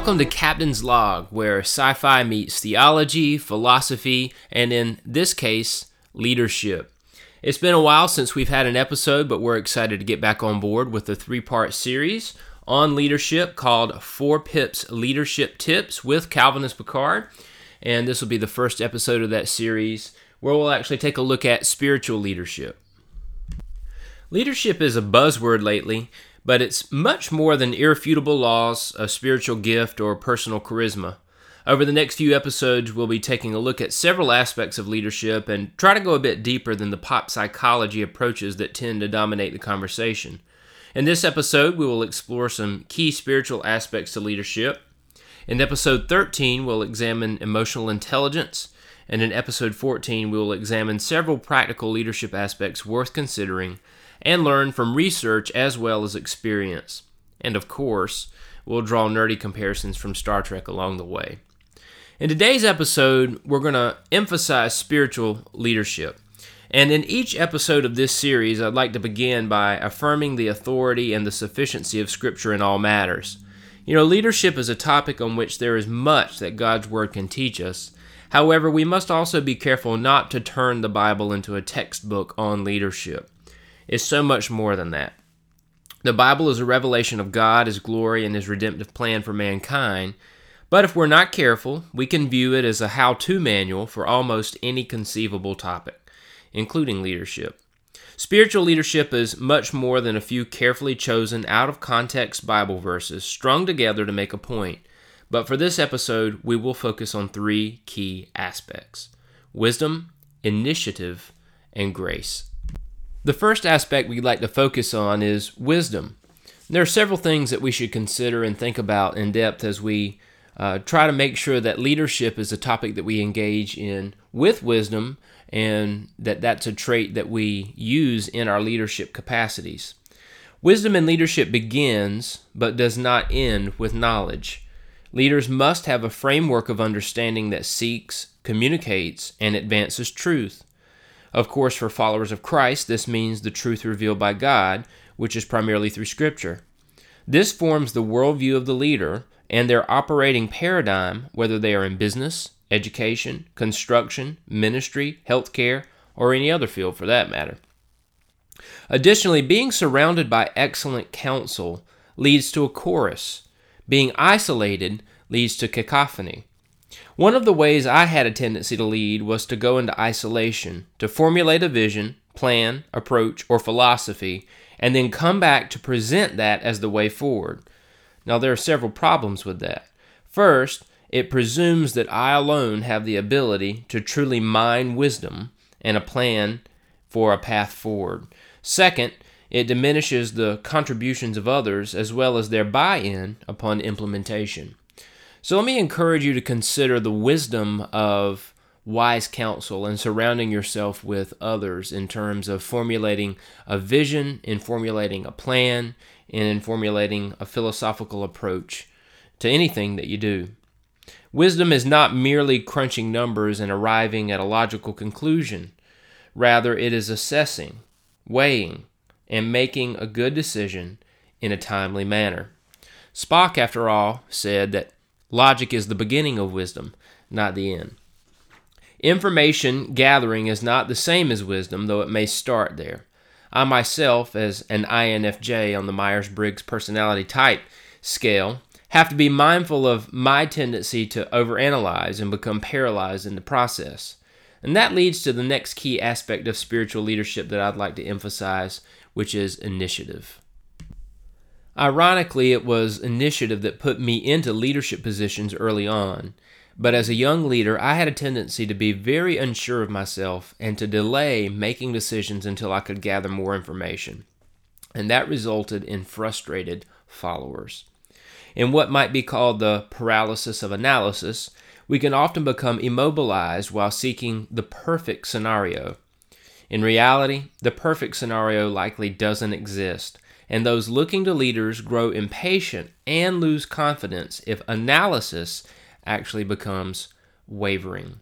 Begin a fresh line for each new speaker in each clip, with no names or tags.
Welcome to Captain's Log, where sci fi meets theology, philosophy, and in this case, leadership. It's been a while since we've had an episode, but we're excited to get back on board with a three part series on leadership called Four Pips Leadership Tips with Calvinist Picard. And this will be the first episode of that series where we'll actually take a look at spiritual leadership. Leadership is a buzzword lately, but it's much more than irrefutable laws, a spiritual gift, or personal charisma. Over the next few episodes, we'll be taking a look at several aspects of leadership and try to go a bit deeper than the pop psychology approaches that tend to dominate the conversation. In this episode, we will explore some key spiritual aspects to leadership. In episode 13, we'll examine emotional intelligence. And in episode 14, we will examine several practical leadership aspects worth considering and learn from research as well as experience. And of course, we'll draw nerdy comparisons from Star Trek along the way. In today's episode, we're going to emphasize spiritual leadership. And in each episode of this series, I'd like to begin by affirming the authority and the sufficiency of Scripture in all matters. You know, leadership is a topic on which there is much that God's Word can teach us. However, we must also be careful not to turn the Bible into a textbook on leadership is so much more than that. The Bible is a revelation of God, His glory, and His redemptive plan for mankind. But if we're not careful, we can view it as a how to manual for almost any conceivable topic, including leadership. Spiritual leadership is much more than a few carefully chosen, out of context Bible verses strung together to make a point. But for this episode, we will focus on three key aspects wisdom, initiative, and grace. The first aspect we'd like to focus on is wisdom. There are several things that we should consider and think about in depth as we uh, try to make sure that leadership is a topic that we engage in with wisdom and that that's a trait that we use in our leadership capacities. Wisdom in leadership begins but does not end with knowledge. Leaders must have a framework of understanding that seeks, communicates, and advances truth. Of course, for followers of Christ, this means the truth revealed by God, which is primarily through Scripture. This forms the worldview of the leader and their operating paradigm, whether they are in business, education, construction, ministry, healthcare, or any other field for that matter. Additionally, being surrounded by excellent counsel leads to a chorus. Being isolated leads to cacophony. One of the ways I had a tendency to lead was to go into isolation, to formulate a vision, plan, approach, or philosophy, and then come back to present that as the way forward. Now, there are several problems with that. First, it presumes that I alone have the ability to truly mine wisdom and a plan for a path forward. Second, it diminishes the contributions of others as well as their buy in upon implementation. So let me encourage you to consider the wisdom of wise counsel and surrounding yourself with others in terms of formulating a vision, in formulating a plan, and in formulating a philosophical approach to anything that you do. Wisdom is not merely crunching numbers and arriving at a logical conclusion. Rather, it is assessing, weighing, and making a good decision in a timely manner. Spock, after all, said that Logic is the beginning of wisdom, not the end. Information gathering is not the same as wisdom, though it may start there. I myself, as an INFJ on the Myers Briggs personality type scale, have to be mindful of my tendency to overanalyze and become paralyzed in the process. And that leads to the next key aspect of spiritual leadership that I'd like to emphasize, which is initiative. Ironically, it was initiative that put me into leadership positions early on. But as a young leader, I had a tendency to be very unsure of myself and to delay making decisions until I could gather more information. And that resulted in frustrated followers. In what might be called the paralysis of analysis, we can often become immobilized while seeking the perfect scenario. In reality, the perfect scenario likely doesn't exist, and those looking to leaders grow impatient and lose confidence if analysis actually becomes wavering.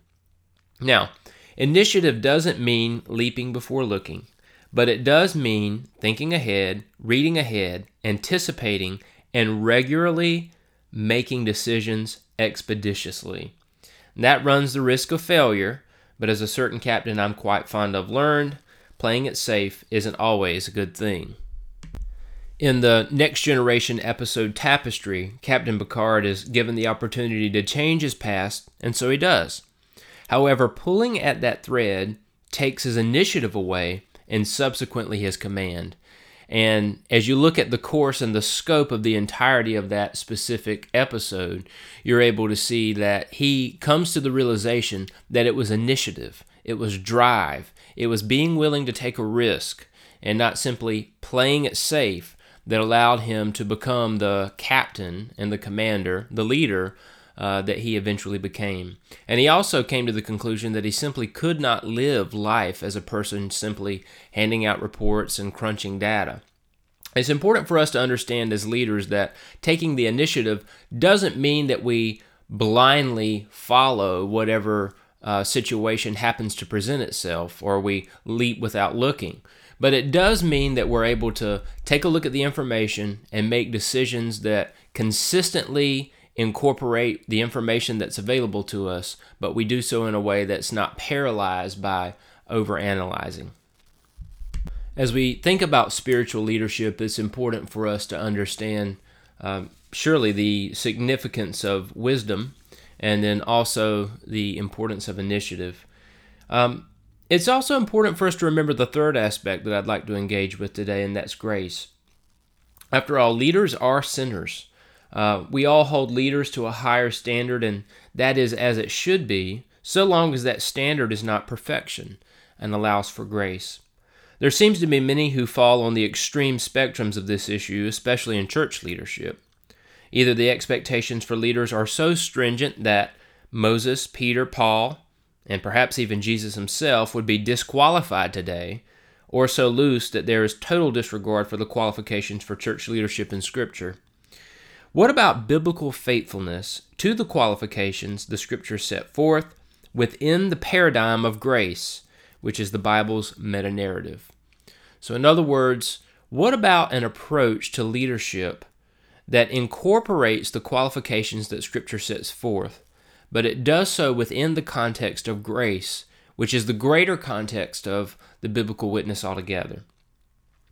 Now, initiative doesn't mean leaping before looking, but it does mean thinking ahead, reading ahead, anticipating, and regularly making decisions expeditiously. And that runs the risk of failure, but as a certain captain I'm quite fond of learned, playing it safe isn't always a good thing. In the Next Generation episode Tapestry, Captain Picard is given the opportunity to change his past, and so he does. However, pulling at that thread takes his initiative away and subsequently his command. And as you look at the course and the scope of the entirety of that specific episode, you're able to see that he comes to the realization that it was initiative, it was drive, it was being willing to take a risk and not simply playing it safe that allowed him to become the captain and the commander, the leader uh, that he eventually became. And he also came to the conclusion that he simply could not live life as a person simply handing out reports and crunching data. It's important for us to understand as leaders that taking the initiative doesn't mean that we blindly follow whatever uh, situation happens to present itself or we leap without looking. But it does mean that we're able to take a look at the information and make decisions that consistently incorporate the information that's available to us, but we do so in a way that's not paralyzed by overanalyzing. As we think about spiritual leadership, it's important for us to understand um, surely the significance of wisdom and then also the importance of initiative. Um, it's also important for us to remember the third aspect that I'd like to engage with today, and that's grace. After all, leaders are sinners. Uh, we all hold leaders to a higher standard, and that is as it should be, so long as that standard is not perfection and allows for grace. There seems to be many who fall on the extreme spectrums of this issue, especially in church leadership. Either the expectations for leaders are so stringent that Moses, Peter, Paul, and perhaps even Jesus himself would be disqualified today, or so loose that there is total disregard for the qualifications for church leadership in Scripture. What about biblical faithfulness to the qualifications the Scripture set forth within the paradigm of grace, which is the Bible's meta narrative? So, in other words, what about an approach to leadership that incorporates the qualifications that Scripture sets forth, but it does so within the context of grace, which is the greater context of the biblical witness altogether?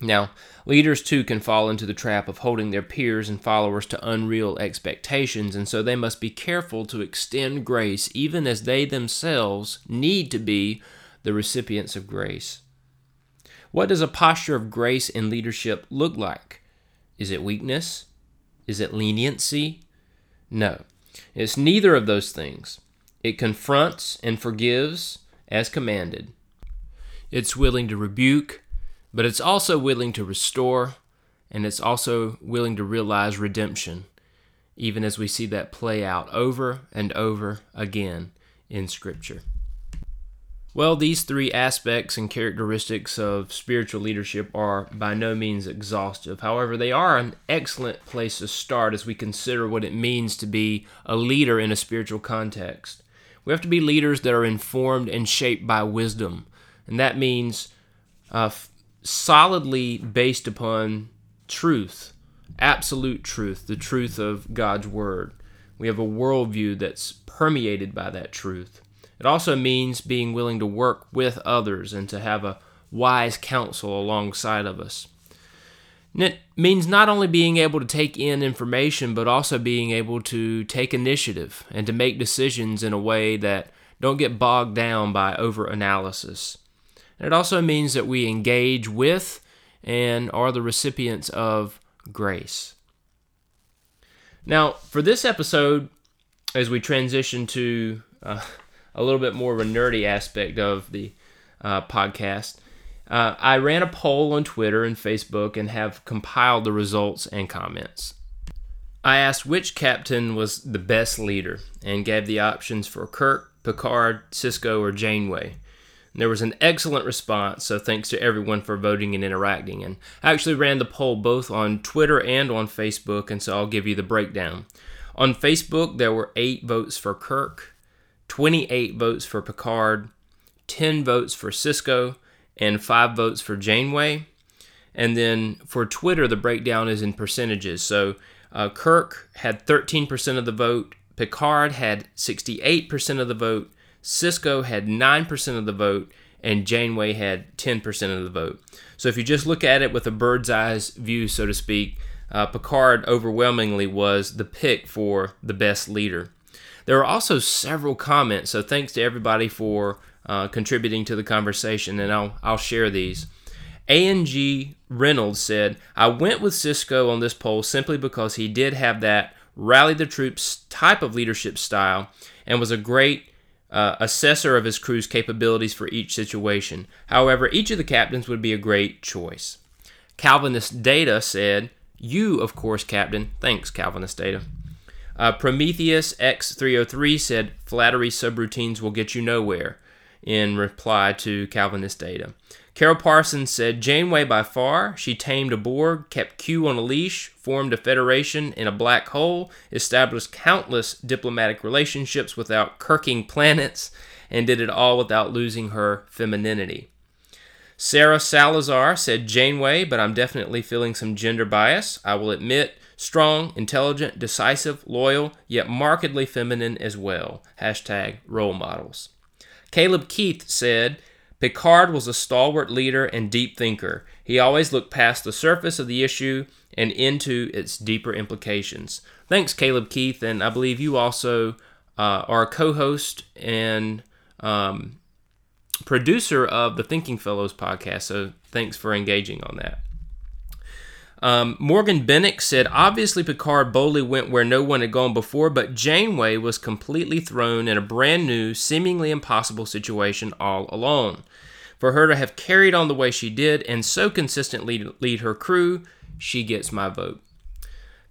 Now, leaders too can fall into the trap of holding their peers and followers to unreal expectations, and so they must be careful to extend grace even as they themselves need to be the recipients of grace. What does a posture of grace in leadership look like? Is it weakness? Is it leniency? No, it's neither of those things. It confronts and forgives as commanded. It's willing to rebuke but it's also willing to restore and it's also willing to realize redemption, even as we see that play out over and over again in Scripture. Well, these three aspects and characteristics of spiritual leadership are by no means exhaustive. However, they are an excellent place to start as we consider what it means to be a leader in a spiritual context. We have to be leaders that are informed and shaped by wisdom, and that means uh, solidly based upon truth, absolute truth, the truth of God's Word. We have a worldview that's permeated by that truth. It also means being willing to work with others and to have a wise counsel alongside of us. And it means not only being able to take in information, but also being able to take initiative and to make decisions in a way that don't get bogged down by over analysis. It also means that we engage with and are the recipients of grace. Now, for this episode, as we transition to uh, a little bit more of a nerdy aspect of the uh, podcast, uh, I ran a poll on Twitter and Facebook and have compiled the results and comments. I asked which captain was the best leader and gave the options for Kirk, Picard, Sisko, or Janeway. There was an excellent response, so thanks to everyone for voting and interacting. And I actually ran the poll both on Twitter and on Facebook, and so I'll give you the breakdown. On Facebook, there were 8 votes for Kirk, 28 votes for Picard, 10 votes for Sisko, and 5 votes for Janeway. And then for Twitter, the breakdown is in percentages. So Uh, Kirk had 13% of the vote. Picard had 68% of the vote. Sisko had 9% of the vote. And Janeway had 10% of the vote. So if you just look at it with a bird's eye view, so to speak, uh, Picard overwhelmingly was the pick for the best leader. There are also several comments, so thanks to everybody for uh, contributing to the conversation, and I'll, I'll share these. ANG Reynolds said, I went with Sisko on this poll simply because he did have that rally the troops type of leadership style and was a great uh, assessor of his crew's capabilities for each situation. However, each of the captains would be a great choice. Calvinist Data said, You, of course, Captain. Thanks, Calvinist Data. Uh, Prometheus X303 said, Flattery subroutines will get you nowhere, in reply to Calvinist Data. Carol Parsons said Janeway by far. She tamed a Borg, kept Q on a leash, formed a federation in a black hole, established countless diplomatic relationships without kirking planets, and did it all without losing her femininity. Sarah Salazar said Janeway, but I'm definitely feeling some gender bias. I will admit, strong, intelligent, decisive, loyal, yet markedly feminine as well. Hashtag role models. Caleb Keith said Picard was a stalwart leader and deep thinker. He always looked past the surface of the issue and into its deeper implications. Thanks, Caleb Keith, and I believe you also uh, are a co host and um, producer of the Thinking Fellows podcast, so thanks for engaging on that. Um, Morgan Bennick said, obviously Picard boldly went where no one had gone before, but Janeway was completely thrown in a brand new, seemingly impossible situation all alone. For her to have carried on the way she did and so consistently lead her crew, she gets my vote.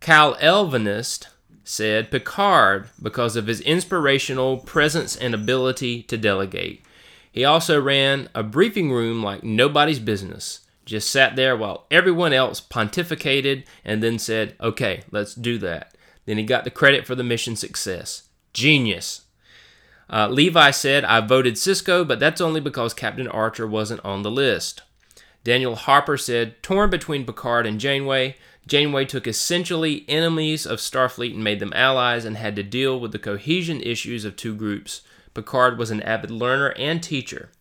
Cal Elvinist said Picard because of his inspirational presence and ability to delegate. He also ran a briefing room like nobody's business just sat there while everyone else pontificated and then said, okay, let's do that. Then he got the credit for the mission success. Genius. Uh, Levi said, I voted Sisko, but that's only because Captain Archer wasn't on the list. Daniel Harper said, torn between Picard and Janeway, Janeway took essentially enemies of Starfleet and made them allies and had to deal with the cohesion issues of two groups. Picard was an avid learner and teacher.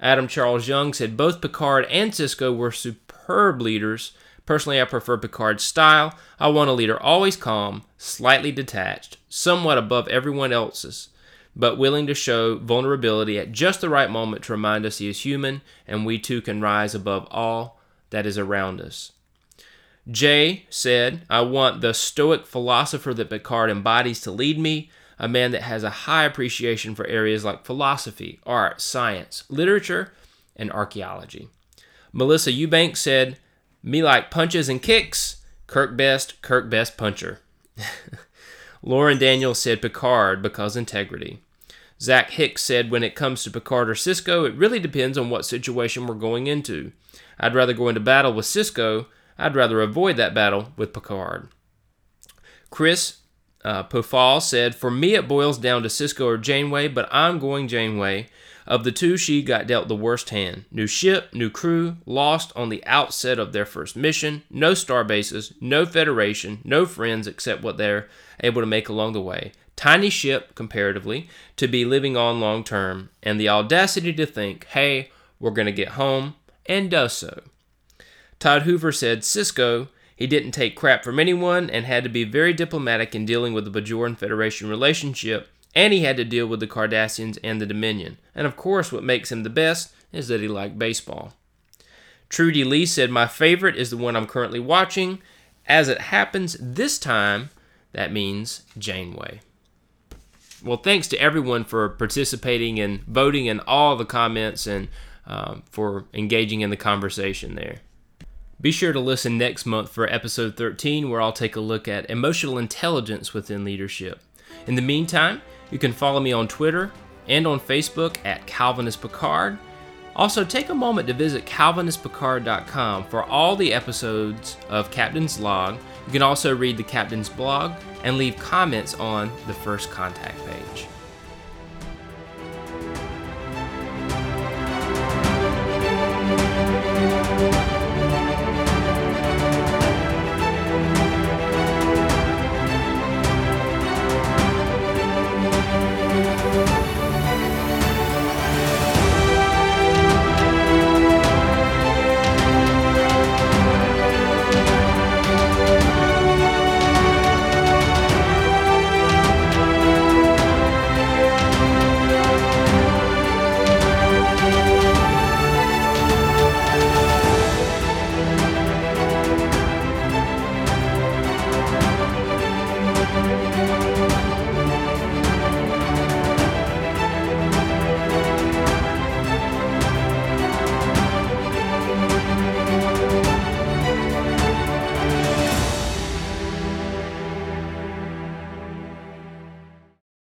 Adam Charles Young said both Picard and Sisko were superb leaders. Personally, I prefer Picard's style. I want a leader always calm, slightly detached, somewhat above everyone else's, but willing to show vulnerability at just the right moment to remind us he is human and we too can rise above all that is around us. Jay said, I want the stoic philosopher that Picard embodies to lead me a man that has a high appreciation for areas like philosophy, art, science, literature, and archaeology. Melissa Eubank said, Me like punches and kicks, Kirk best, Kirk best puncher. Lauren Daniels said Picard because integrity. Zach Hicks said, When it comes to Picard or Sisko, it really depends on what situation we're going into. I'd rather go into battle with Sisko, I'd rather avoid that battle with Picard. Chris uh, Pufal said, For me, it boils down to Sisko or Janeway, but I'm going Janeway. Of the two, she got dealt the worst hand. New ship, new crew, lost on the outset of their first mission, no star bases, no federation, no friends except what they're able to make along the way. Tiny ship, comparatively, to be living on long term, and the audacity to think, hey, we're going to get home, and does so. Todd Hoover said, Sisko, he didn't take crap from anyone and had to be very diplomatic in dealing with the Bajoran Federation relationship, and he had to deal with the Cardassians and the Dominion. And of course, what makes him the best is that he liked baseball. Trudy Lee said, My favorite is the one I'm currently watching. As it happens, this time, that means Janeway. Well, thanks to everyone for participating and voting in all the comments and um, for engaging in the conversation there. Be sure to listen next month for episode 13, where I'll take a look at emotional intelligence within leadership. In the meantime, you can follow me on Twitter and on Facebook at Calvinist Picard. Also, take a moment to visit CalvinistPicard.com for all the episodes of Captain's Log. You can also read the Captain's blog and leave comments on the first contact page.